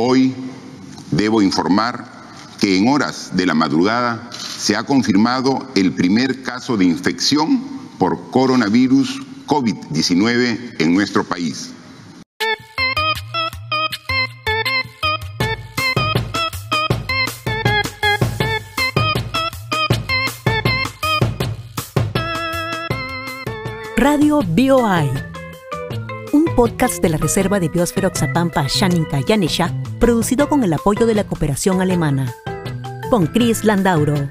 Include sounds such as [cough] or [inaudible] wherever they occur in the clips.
Hoy debo informar que en horas de la madrugada se ha confirmado el primer caso de infección por coronavirus COVID-19 en nuestro país. Radio BioI, un podcast de la Reserva de Biosfera Oxapampa Shaninka Yanesha, producido con el apoyo de la cooperación alemana. Con Chris Landauro.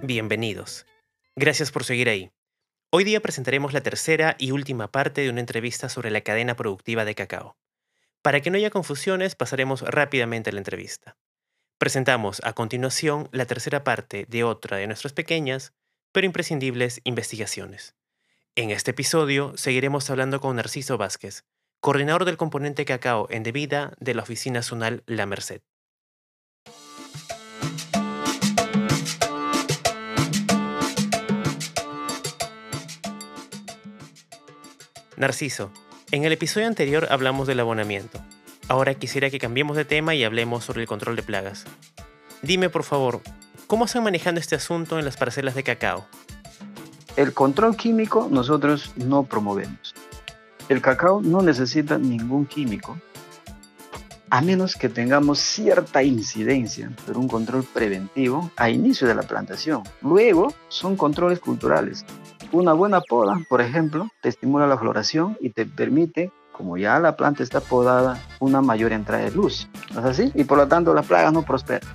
Bienvenidos. Gracias por seguir ahí. Hoy día presentaremos la tercera y última parte de una entrevista sobre la cadena productiva de cacao. Para que no haya confusiones, pasaremos rápidamente a la entrevista. Presentamos a continuación la tercera parte de otra de nuestras pequeñas, pero imprescindibles investigaciones. En este episodio seguiremos hablando con Narciso Vázquez, coordinador del componente cacao en debida de la Oficina Zonal La Merced. Narciso, en el episodio anterior hablamos del abonamiento. Ahora quisiera que cambiemos de tema y hablemos sobre el control de plagas. Dime por favor, ¿cómo están manejando este asunto en las parcelas de cacao? El control químico nosotros no promovemos. El cacao no necesita ningún químico, a menos que tengamos cierta incidencia, pero un control preventivo a inicio de la plantación. Luego son controles culturales. Una buena poda, por ejemplo, te estimula la floración y te permite, como ya la planta está podada, una mayor entrada de luz. ¿No es así? Y por lo tanto las plagas no prosperan.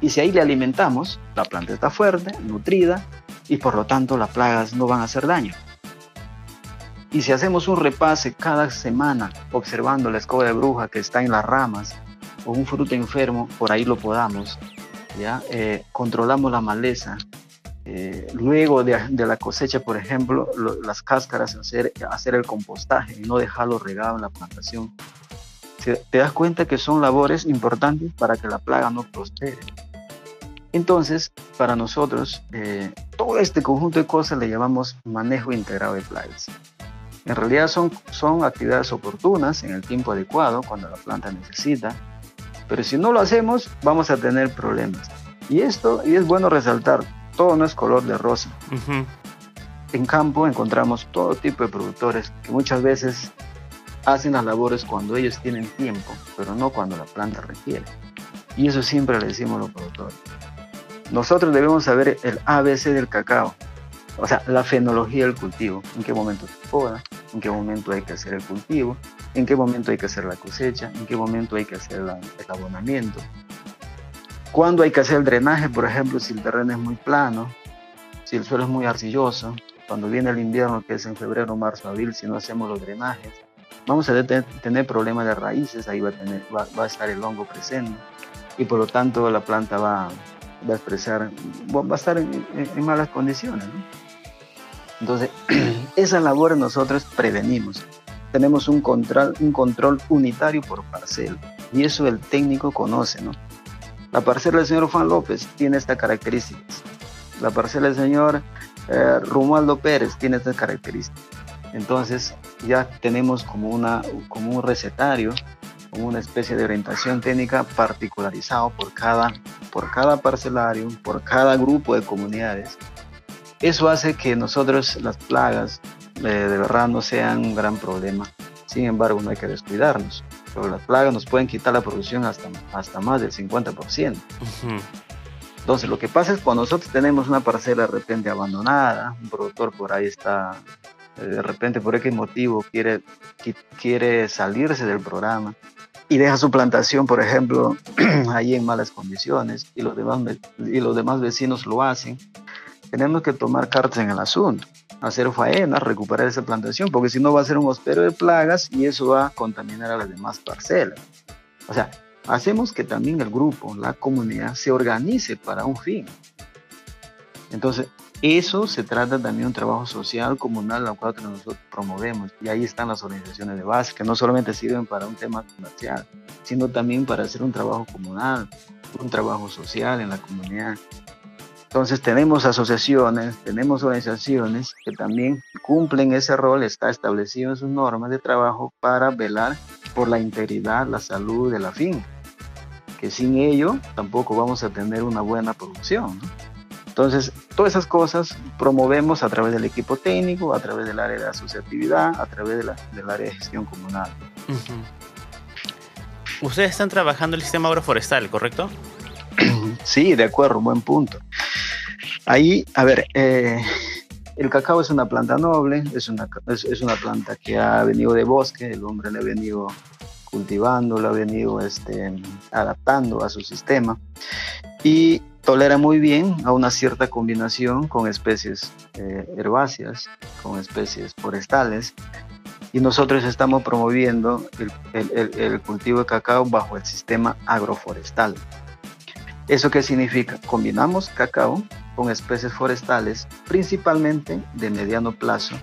Y si ahí le alimentamos, la planta está fuerte, nutrida, y por lo tanto las plagas no van a hacer daño. Y si hacemos un repase cada semana observando la escoba de bruja que está en las ramas o un fruto enfermo, por ahí lo podamos, ¿ya? Eh, controlamos la maleza, eh, luego de, la cosecha, por ejemplo, las cáscaras, hacer, hacer el compostaje y no dejarlo regado en la plantación. te das cuenta que son labores importantes para que la plaga no prospere. Entonces, para nosotros, eh, todo este conjunto de cosas le llamamos manejo integrado de plagas. En realidad son, son actividades oportunas en el tiempo adecuado, cuando la planta necesita, pero si no lo hacemos, vamos a tener problemas. Y esto, y es bueno resaltar, todo no es color de rosa. En campo encontramos todo tipo de productores que muchas veces hacen las labores cuando ellos tienen tiempo, pero no cuando la planta requiere. Y eso siempre le decimos a los productores. Nosotros debemos saber el ABC del cacao, o sea, la fenología del cultivo, en qué momento se poda, en qué momento hay que hacer el cultivo, en qué momento hay que hacer la cosecha, en qué momento hay que hacer el abonamiento, cuándo hay que hacer el drenaje, por ejemplo, si el terreno es muy plano, si el suelo es muy arcilloso, cuando viene el invierno, que es en febrero, marzo, abril, si no hacemos los drenajes, vamos a tener problemas de raíces, ahí va a, tener, va, a estar el hongo presente y por lo tanto la planta va, va a expresar, va a estar en, malas condiciones. Entonces, [clears throat] esa labor nosotros prevenimos. Tenemos un control, un control unitario por parcela y eso el técnico conoce, ¿no? La parcela del señor Juan López tiene estas características. La parcela del señor eh, Romualdo Pérez tiene estas características. Entonces ya tenemos como, una, como un recetario, como una especie de orientación técnica particularizado por cada, por cada parcelario, por cada grupo de comunidades. Eso hace que nosotros las plagas eh, de verdad no sean un gran problema. Sin embargo, no hay que descuidarnos pero las plagas nos pueden quitar la producción hasta, hasta más del 50%. Entonces, lo que pasa es cuando nosotros tenemos una parcela de repente abandonada, un productor por ahí está, eh, de repente por qué motivo quiere, quiere salirse del programa y deja su plantación, por ejemplo, [clears throat] ahí en malas condiciones y los demás, y los demás vecinos lo hacen, tenemos que tomar cartas en el asunto hacer faena, recuperar esa plantación, porque si no va a ser un hospedero de plagas y eso va a contaminar a las demás parcelas. O sea, hacemos que también el grupo, la comunidad, se organice para un fin. Entonces, eso se trata también de un trabajo social comunal, al cual nosotros promovemos. Y ahí están las organizaciones de base, que no solamente sirven para un tema comercial, sino también para hacer un trabajo comunal, un trabajo social en la comunidad. Entonces tenemos asociaciones, tenemos organizaciones que también cumplen ese rol, está establecido en sus normas de trabajo para velar por la integridad, la salud de la finca, que sin ello tampoco vamos a tener una buena producción. Entonces, todas esas cosas promovemos a través del equipo técnico, a través del área de asociatividad, a través de la, del área de gestión comunal. Ustedes están trabajando el sistema agroforestal, ¿correcto? Sí, de acuerdo, buen punto. Ahí, a ver, eh, el cacao es una planta noble, es una, es, una planta que ha venido de bosque, el hombre le ha venido cultivando, lo ha venido este, adaptando a su sistema y tolera muy bien a una cierta combinación con especies eh, herbáceas, con especies forestales y nosotros estamos promoviendo el cultivo de cacao bajo el sistema agroforestal. ¿Eso qué significa? Combinamos cacao con especies forestales, principalmente de mediano plazo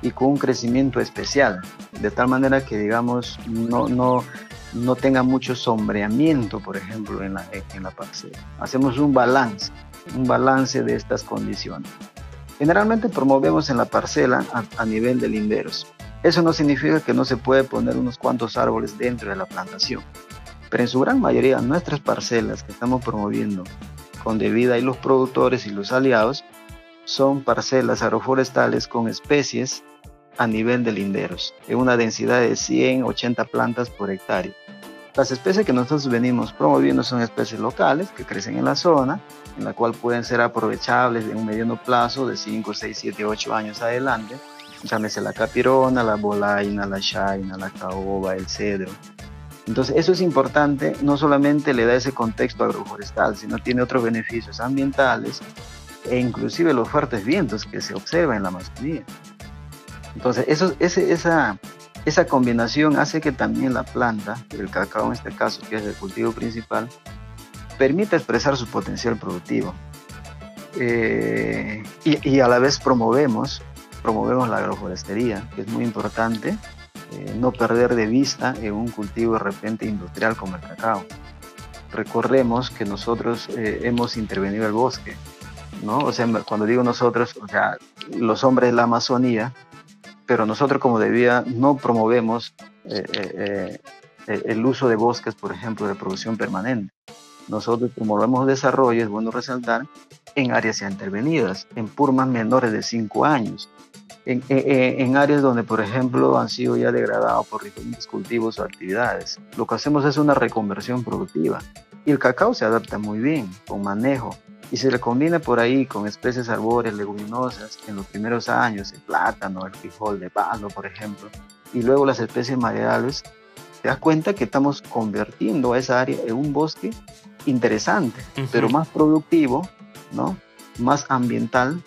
y con un crecimiento especial, de tal manera que, digamos, no, no, no tenga mucho sombreamiento, por ejemplo, en la, en la parcela. Hacemos un balance, un balance de estas condiciones. Generalmente promovemos en la parcela a, nivel de linderos. Eso no significa que no se puede poner unos cuantos árboles dentro de la plantación. Pero en su gran mayoría, nuestras parcelas que estamos promoviendo con Debida y los productores y los aliados son parcelas agroforestales con especies a nivel de linderos, en una densidad de 100, 80 plantas por hectárea. Las especies que nosotros venimos promoviendo son especies locales que crecen en la zona, en la cual pueden ser aprovechables en un mediano plazo de 5, 6, 7, 8 años adelante. Llámese la capirona, la bolaina, la shaina, la caoba, el cedro, entonces, eso es importante, no solamente le da ese contexto agroforestal, sino tiene otros beneficios ambientales e inclusive los fuertes vientos que se observan en la Amazonía. Entonces, eso, ese, esa, esa combinación hace que también la planta, el cacao en este caso, que es el cultivo principal, permita expresar su potencial productivo. Eh, y, y, a la vez promovemos, promovemos la agroforestería, que es muy importante, eh, no perder de vista un cultivo de repente industrial como el cacao. Recordemos que nosotros eh, hemos intervenido el bosque, ¿no? O sea, cuando digo nosotros, o sea, los hombres de la Amazonía, pero nosotros como debía no promovemos eh, el uso de bosques, por ejemplo, de producción permanente. Nosotros promovemos desarrollo, es bueno resaltar, en áreas ya intervenidas, en purmas menores de 5 años, en, áreas donde, por ejemplo, han sido ya degradados por diferentes cultivos o actividades. Lo que hacemos es una reconversión productiva. Y el cacao se adapta muy bien con manejo. Y se le combina por ahí con especies arbóreas, leguminosas, en los primeros años, el plátano, el frijol de palo, por ejemplo. Y luego las especies maderables, te das cuenta que estamos convirtiendo a esa área en un bosque interesante, pero más productivo, ¿no? más ambiental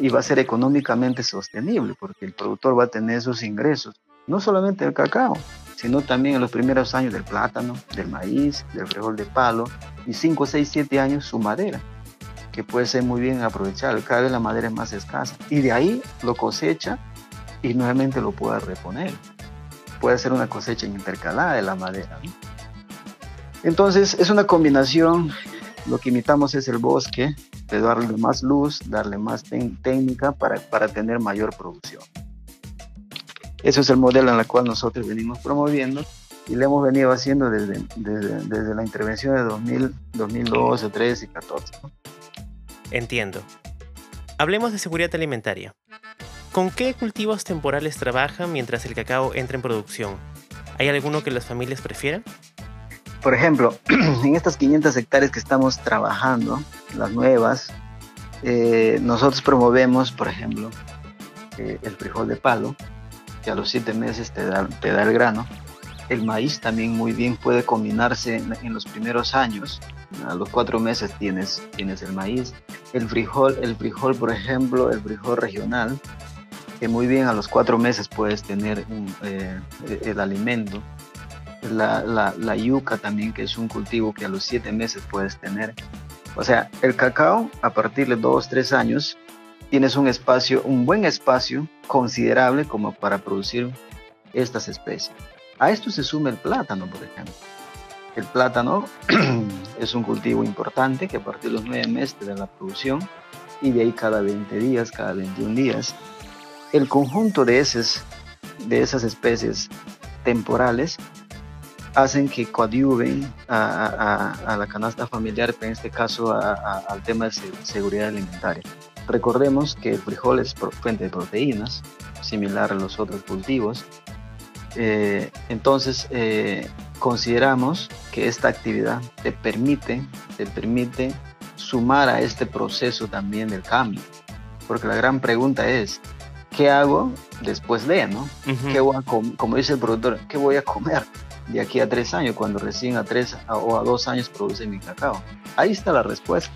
y va a ser económicamente sostenible porque el productor va a tener sus ingresos, no solamente del cacao, sino también en los primeros años del plátano, del maíz, del frijol de palo y 5, 6, 7 años su madera, que puede ser muy bien aprovechada, cada vez la madera es más escasa y de ahí lo cosecha y nuevamente lo puede reponer. Puede ser una cosecha intercalada de la madera. Entonces es una combinación, lo que imitamos es el bosque, de darle más luz, darle más técnica para, para tener mayor producción. Ese es el modelo en el cual nosotros venimos promoviendo y lo hemos venido haciendo desde, desde, la intervención de 2000, 2012, 2013 y 14. Entiendo. Hablemos de seguridad alimentaria. ¿Con qué cultivos temporales trabajan mientras el cacao entra en producción? ¿Hay alguno que las familias prefieran? Por ejemplo, [clears throat] en estas 500 hectáreas que estamos trabajando, las nuevas, eh, nosotros promovemos, por ejemplo, eh, el frijol de palo, que a los 7 meses te da, te da el grano. El maíz también muy bien puede combinarse en, los primeros años. A los 4 meses tienes, tienes el maíz. El frijol, el frijol, por ejemplo, el frijol regional, que muy bien a los 4 meses puedes tener eh, el alimento la, la, yuca también, que es un cultivo que a los siete meses puedes tener. O sea, el cacao a partir de dos, tres años tienes un espacio, un buen espacio considerable como para producir estas especies. A esto se suma el plátano, por ejemplo. El plátano [clears throat] es un cultivo importante que a partir de los nueve meses de la producción y de ahí cada 20 días, cada 21 días. El conjunto de, esas, de esas especies temporales hacen que coadyuven a, la canasta familiar, en este caso al tema de seguridad alimentaria. Recordemos que el frijol es fuente de proteínas, similar a los otros cultivos. Eh, entonces, eh, consideramos que esta actividad te permite, te permite sumar a este proceso también del cambio. Porque la gran pregunta es, ¿qué hago después de, no? ¿Qué voy a como dice el productor, ¿qué voy a comer de aquí a tres años, cuando recién a tres o a dos años produce mi cacao? Ahí está la respuesta.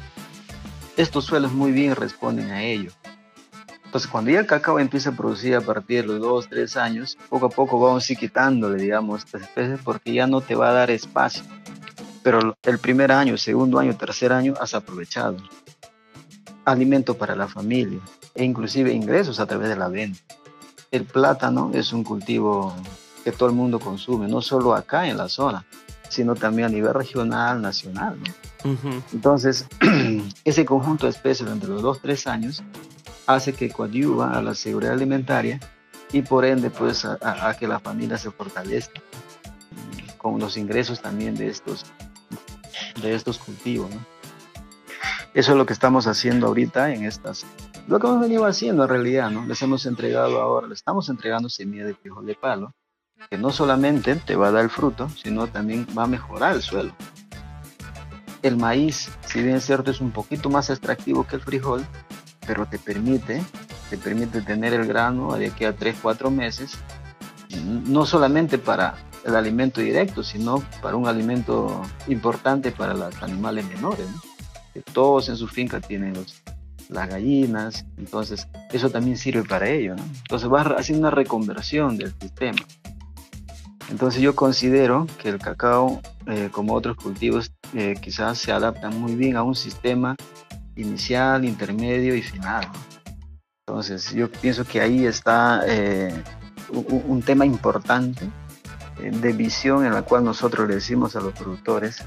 Estos suelos muy bien responden a ello. Entonces, cuando ya el cacao empieza a producir a partir de los dos, tres años, poco a poco vamos a ir quitándole, digamos, estas especies porque ya no te va a dar espacio. Pero el primer año, segundo año, tercer año has aprovechado. Alimento para la familia e inclusive ingresos a través de la venta. El plátano es un cultivo que todo el mundo consume, no solo acá en la zona, sino también a nivel regional, nacional. Entonces, [clears throat] ese conjunto de especies entre los dos, tres años hace que coadyuva a la seguridad alimentaria y por ende pues a, que la familia se fortalezca con los ingresos también de estos, de estos cultivos. Eso es lo que estamos haciendo ahorita en estas, lo que hemos venido haciendo en realidad, ¿no? Les hemos entregado ahora, le estamos entregando semilla de frijol de palo, que no solamente te va a dar fruto, sino también va a mejorar el suelo. El maíz, si bien es cierto, es un poquito más extractivo que el frijol, pero te permite, te permite tener el grano de aquí a 3, 4 meses, no solamente para el alimento directo, sino para un alimento importante para los animales menores, que todos en su finca tienen las gallinas, entonces eso también sirve para ello. Entonces va haciendo una reconversión del sistema. Entonces yo considero que el cacao, eh, como otros cultivos, eh, quizás se adaptan muy bien a un sistema inicial, intermedio y final. Entonces yo pienso que ahí está eh, un, tema importante de visión en la cual nosotros le decimos a los productores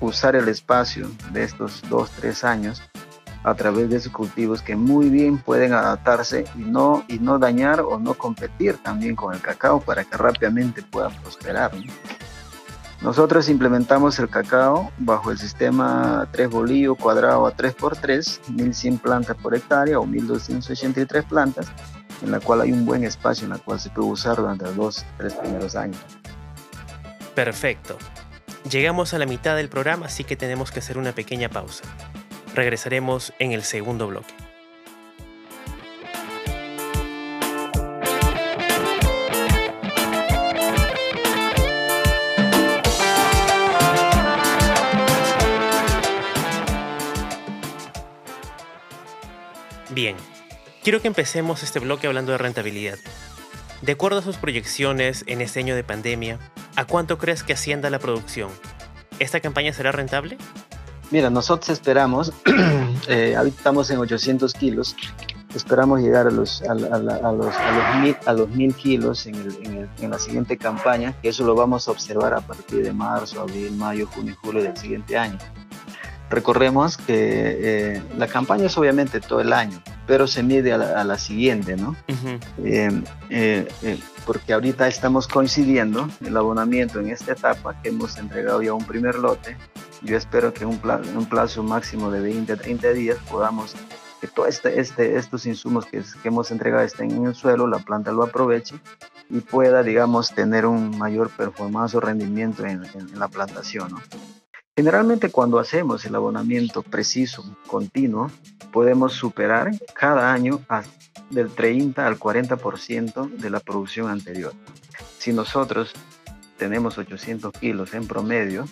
usar el espacio de estos dos, tres años a través de esos cultivos que muy bien pueden adaptarse y no, y no dañar o no competir también con el cacao para que rápidamente puedan prosperar. Nosotros implementamos el cacao bajo el sistema 3 bolillo cuadrado a 3x3, 1100 plantas por hectárea o 1283 plantas, en la cual hay un buen espacio en la cual se puede usar durante los dos, tres primeros años. Perfecto. Llegamos a la mitad del programa, así que tenemos que hacer una pequeña pausa. Regresaremos en el segundo bloque. Bien, quiero que empecemos este bloque hablando de rentabilidad. De acuerdo a sus proyecciones en este año de pandemia, ¿a cuánto crees que ascienda la producción? ¿Esta campaña será rentable? Mira, nosotros esperamos, [clears throat] eh, ahorita estamos en 800 kilos, esperamos llegar a los, a, los, a los, mil, a los mil kilos en, el, en, la siguiente campaña, que eso lo vamos a observar a partir de marzo, abril, mayo, junio y julio del siguiente año. Recordemos que eh, la campaña es obviamente todo el año, pero se mide a la, siguiente, ¿no? Eh, eh, porque ahorita estamos coincidiendo el abonamiento en esta etapa que hemos entregado ya un primer lote. Yo espero que en un, plazo, un plazo máximo de 20 a 30 días podamos que todos este, este, estos insumos que, que, hemos entregado estén en el suelo, la planta lo aproveche y pueda, digamos, tener un mayor performance o rendimiento en, en la plantación. ¿no? Generalmente cuando hacemos el abonamiento preciso, continuo, podemos superar cada año del 30 al 40% de la producción anterior. Si nosotros tenemos 800 kilos en promedio,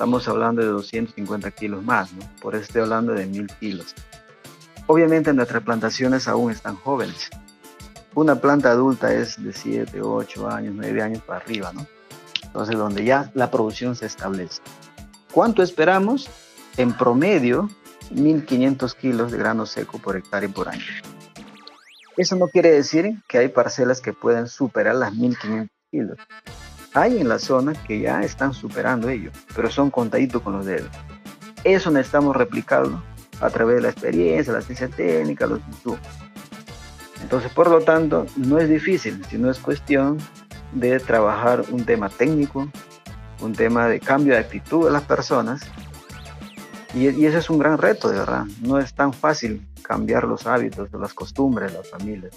estamos hablando de 250 kilos más, ¿no? por eso estoy hablando de 1000 kilos. Obviamente nuestras plantaciones aún están jóvenes. Una planta adulta es de 7, 8 años, 9 años para arriba, ¿no? Entonces donde ya la producción se establece. ¿Cuánto esperamos? en promedio 1.500 kilos de grano seco por hectárea por año. Eso no quiere decir que hay parcelas que puedan superar las 1.500 kilos. Hay en la zona que ya están superando ello, pero son contaditos con los dedos. Eso necesitamos replicarlo a través de la experiencia, la ciencia técnica, los insumos. Entonces, por lo tanto, no es difícil, sino es cuestión de trabajar un tema técnico, un tema de cambio de actitud de las personas. Y, ese es un gran reto, de verdad. No es tan fácil cambiar los hábitos las costumbres las familias.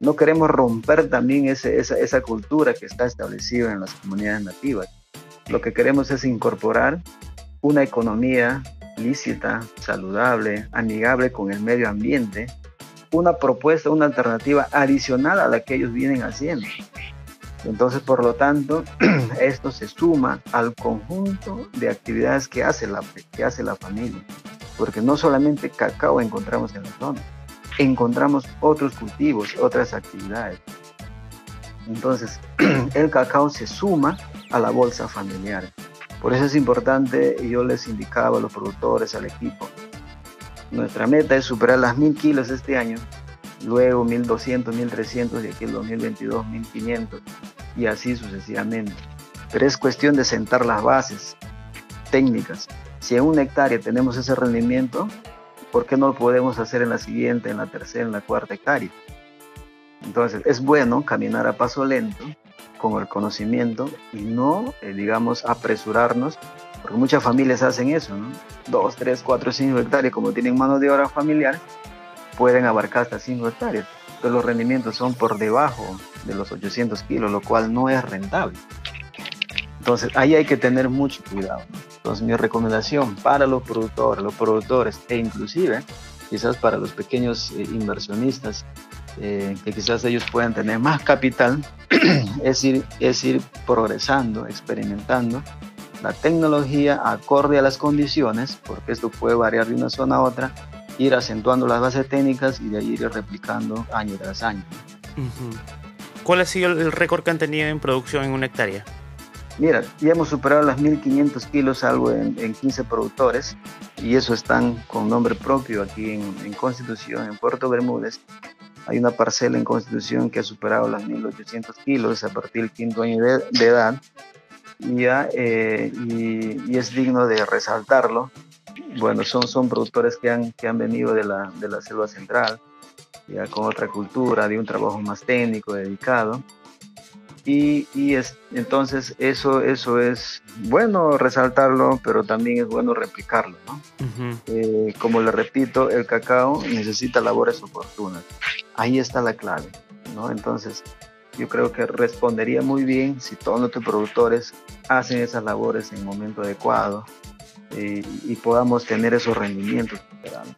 No queremos romper también esa, esa cultura que está establecida en las comunidades nativas. Lo que queremos es incorporar una economía lícita, saludable, amigable con el medio ambiente, una propuesta, una alternativa adicional a la que ellos vienen haciendo. Entonces, por lo tanto, [clears throat] esto se suma al conjunto de actividades que hace la, que hace la familia, porque no solamente cacao encontramos en la zona, encontramos otros cultivos, otras actividades. Entonces, [clears throat] el cacao se suma a la bolsa familiar. Por eso es importante, y yo les indicaba a los productores, al equipo, nuestra meta es superar las mil kilos este año, luego 1200, 1300 y aquí el 2022 1500 y así sucesivamente. Pero es cuestión de sentar las bases técnicas. Si en una hectárea tenemos ese rendimiento, ¿por qué no lo podemos hacer en la siguiente, en la tercera, en la cuarta hectárea? Entonces es bueno caminar a paso lento, con el conocimiento y no, eh, digamos, apresurarnos, porque muchas familias hacen eso, ¿no? Dos, tres, cuatro, cinco hectáreas, como tienen mano de obra familiar, pueden abarcar hasta cinco hectáreas, pero los rendimientos son por debajo de los 800 kilos, lo cual no es rentable. Entonces, ahí hay que tener mucho cuidado. Entonces, mi recomendación para los productores, los productores e inclusive quizás para los pequeños eh, inversionistas eh, que quizás ellos puedan tener más capital, [clears throat] es ir, es ir progresando, experimentando la tecnología acorde a las condiciones, porque esto puede variar de una zona a otra, ir acentuando las bases técnicas y de ahí ir replicando año tras año. ¿Cuál ha sido el récord que han tenido en producción en una hectárea? Mira, ya hemos superado las 1.500 kilos, algo en, en, 15 productores, y eso están con nombre propio aquí en, en Constitución, en Puerto Bermúdez, hay una parcela en Constitución que ha superado las 1.800 kilos a partir del quinto año de, edad y, eh, y, y, es digno de resaltarlo. Bueno, son, son productores que han, que han venido de la, de la selva central, ya con otra cultura, de un trabajo más técnico, dedicado y, es, entonces eso, eso es bueno resaltarlo, pero también es bueno replicarlo. ¿no? Eh, como le repito, el cacao necesita labores oportunas. Ahí está la clave. ¿no? Entonces, yo creo que respondería muy bien si todos nuestros productores hacen esas labores en el momento adecuado eh, y podamos tener esos rendimientos esperados.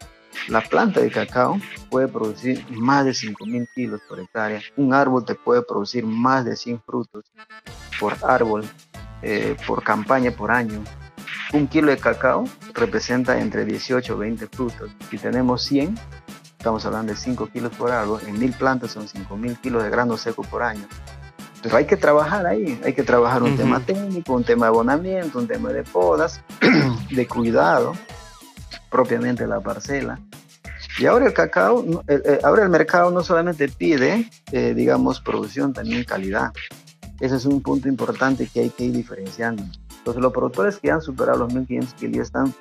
La planta de cacao puede producir más de 5.000 kilos por hectárea. Un árbol te puede producir más de 100 frutos por árbol, eh, por campaña, por año. Un kilo de cacao representa entre 18 y 20 frutos. Si tenemos 100, estamos hablando de 5 kilos por árbol. En 1.000 plantas son 5.000 kilos de grano seco por año. Pero hay que trabajar ahí, hay que trabajar un tema técnico, un tema de abonamiento, un tema de podas, [clears throat] de cuidado propiamente la parcela. Y ahora el cacao, ahora el mercado no solamente pide, eh, digamos, producción, también calidad. Ese es un punto importante que hay que ir diferenciando. Entonces los productores que han superado los 1500 kilos están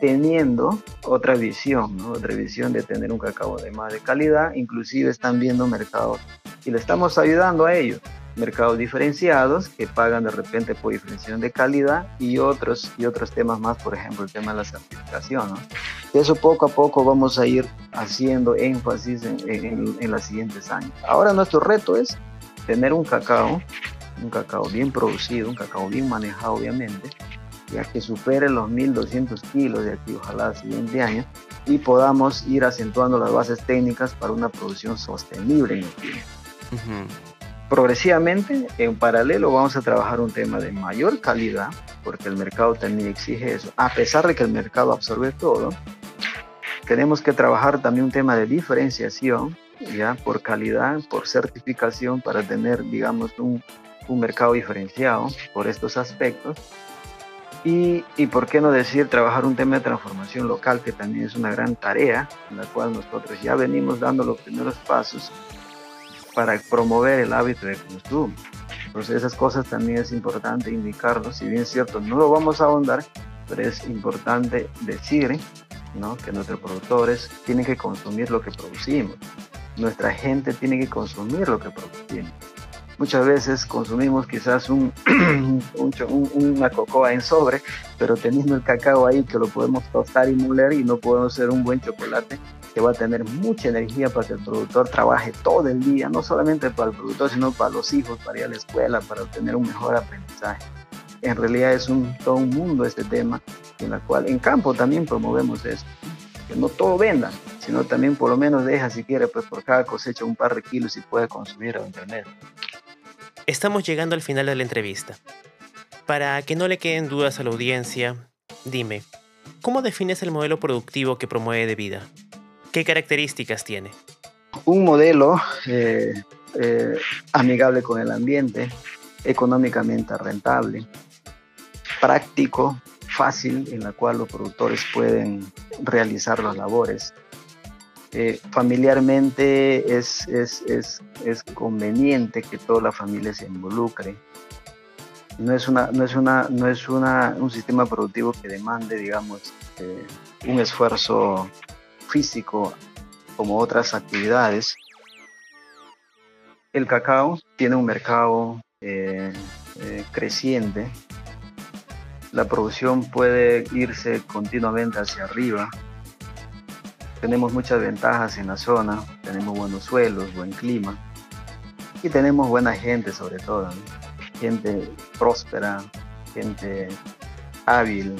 teniendo otra visión, otra visión de tener un cacao de más de calidad, inclusive están viendo mercados y le estamos ayudando a ellos mercados diferenciados que pagan de repente por diferenciación de calidad y otros, y otros temas más, por ejemplo, el tema de la certificación. Eso poco a poco vamos a ir haciendo énfasis en, en, en los siguientes años. Ahora nuestro reto es tener un cacao, un cacao bien producido, un cacao bien manejado, obviamente, ya que supere los 1.200 kilos de aquí, ojalá el siguiente año, y podamos ir acentuando las bases técnicas para una producción sostenible en el tiempo progresivamente, en paralelo, vamos a trabajar un tema de mayor calidad, porque el mercado también exige eso. A pesar de que el mercado absorbe todo, tenemos que trabajar también un tema de diferenciación, ya por calidad, por certificación, para tener, digamos, un, un mercado diferenciado por estos aspectos. Y, y, por qué no decir trabajar un tema de transformación local, que también es una gran tarea, en la cual nosotros ya venimos dando los primeros pasos para promover el hábito de consumo. Entonces esas cosas también es importante indicarlo, si bien es cierto, no lo vamos a ahondar, pero es importante decir ¿no? que nuestros productores tienen que consumir lo que producimos, nuestra gente tiene que consumir lo que producimos. Muchas veces consumimos quizás un, [clears throat] una cocoa en sobre, pero teniendo el cacao ahí que lo podemos tostar y moler y no podemos hacer un buen chocolate que va a tener mucha energía para que el productor trabaje todo el día, no solamente para el productor, sino para los hijos, para ir a la escuela, para obtener un mejor aprendizaje. En realidad es un, todo un mundo este tema, en la cual en campo también promovemos eso, que no todo venda, sino también por lo menos deja si quiere, pues por cada cosecha un par de kilos y puede consumir a internet. Estamos llegando al final de la entrevista. Para que no le queden dudas a la audiencia, dime, ¿cómo defines el modelo productivo que promueve de vida? ¿Qué características tiene? Un modelo eh, eh, amigable con el ambiente, económicamente rentable, práctico, fácil, en la cual los productores pueden realizar las labores, eh, familiarmente es, es, es, es, conveniente que toda la familia se involucre. No es, una, no es, una, no es una, un sistema productivo que demande, digamos, un esfuerzo físico como otras actividades. El cacao tiene un mercado eh, creciente. La producción puede irse continuamente hacia arriba tenemos muchas ventajas en la zona, tenemos buenos suelos, buen clima y tenemos buena gente sobre todo, gente próspera, gente hábil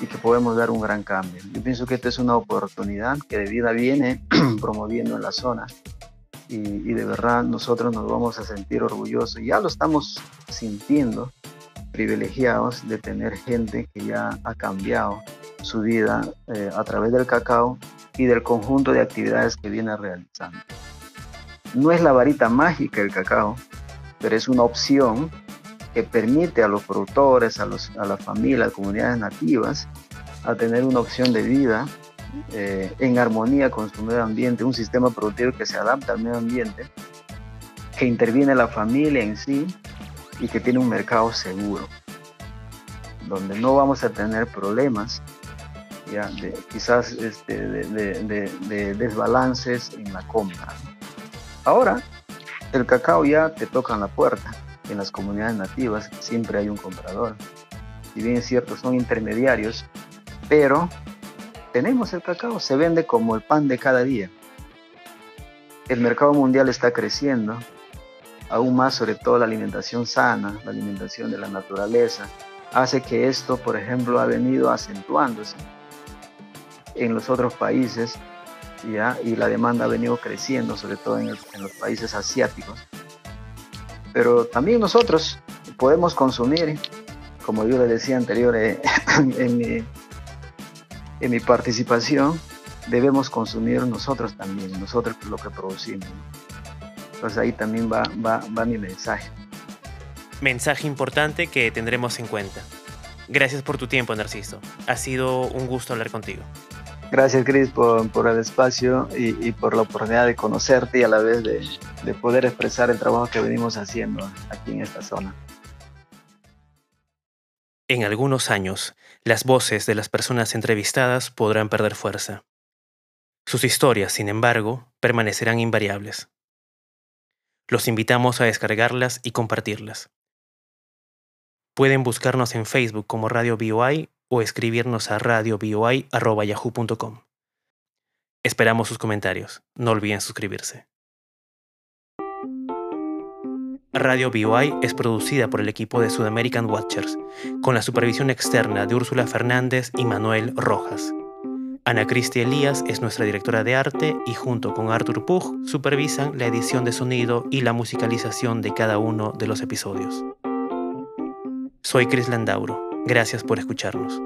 y que podemos dar un gran cambio. Yo pienso que esta es una oportunidad que de vida viene [clears throat] promoviendo en la zona y, y de verdad nosotros nos vamos a sentir orgullosos, ya lo estamos sintiendo privilegiados de tener gente que ya ha cambiado su vida eh, a través del cacao y del conjunto de actividades que viene realizando. No es la varita mágica el cacao, pero es una opción que permite a los productores, a, los, a las familias, a las comunidades nativas, a tener una opción de vida eh, en armonía con su medio ambiente, un sistema productivo que se adapta al medio ambiente, que interviene la familia en sí y que tiene un mercado seguro, donde no vamos a tener problemas de, quizás este, de, desbalances en la compra. Ahora, el cacao ya te toca en la puerta. En las comunidades nativas siempre hay un comprador. Si bien es cierto, son intermediarios, pero tenemos el cacao, se vende como el pan de cada día. El mercado mundial está creciendo, aún más sobre todo la alimentación sana, la alimentación de la naturaleza, hace que esto, por ejemplo, ha venido acentuándose en los otros países y la demanda ha venido creciendo, sobre todo en, los países asiáticos. Pero también nosotros podemos consumir, como yo le decía anterior eh, [laughs] en, mi, en mi participación, debemos consumir nosotros también, nosotros lo que producimos. Entonces ahí también va, va, va mi mensaje. Mensaje importante que tendremos en cuenta. Gracias por tu tiempo, Narciso. Ha sido un gusto hablar contigo. Gracias, Chris, por, el espacio y, por la oportunidad de conocerte y a la vez de, de poder expresar el trabajo que venimos haciendo aquí en esta zona. En algunos años, las voces de las personas entrevistadas podrán perder fuerza. Sus historias, sin embargo, permanecerán invariables. Los invitamos a descargarlas y compartirlas. Pueden buscarnos en Facebook como Radio BOI o escribirnos a radioboi.yahoo.com. Esperamos sus comentarios. No olviden suscribirse. Radio BOI es producida por el equipo de Sudamerican Watchers, con la supervisión externa de Úrsula Fernández y Manuel Rojas. Ana Cristia Elías es nuestra directora de arte y junto con Arthur Pug supervisan la edición de sonido y la musicalización de cada uno de los episodios. Soy Chris Landauro. Gracias por escucharnos.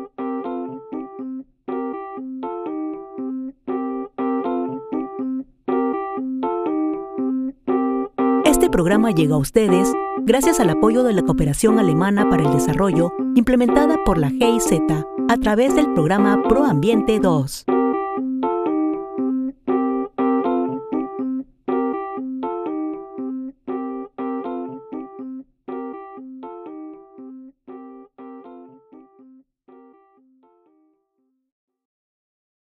Programa llega a ustedes gracias al apoyo de la cooperación alemana para el desarrollo implementada por la GIZ a través del programa ProAmbiente 2.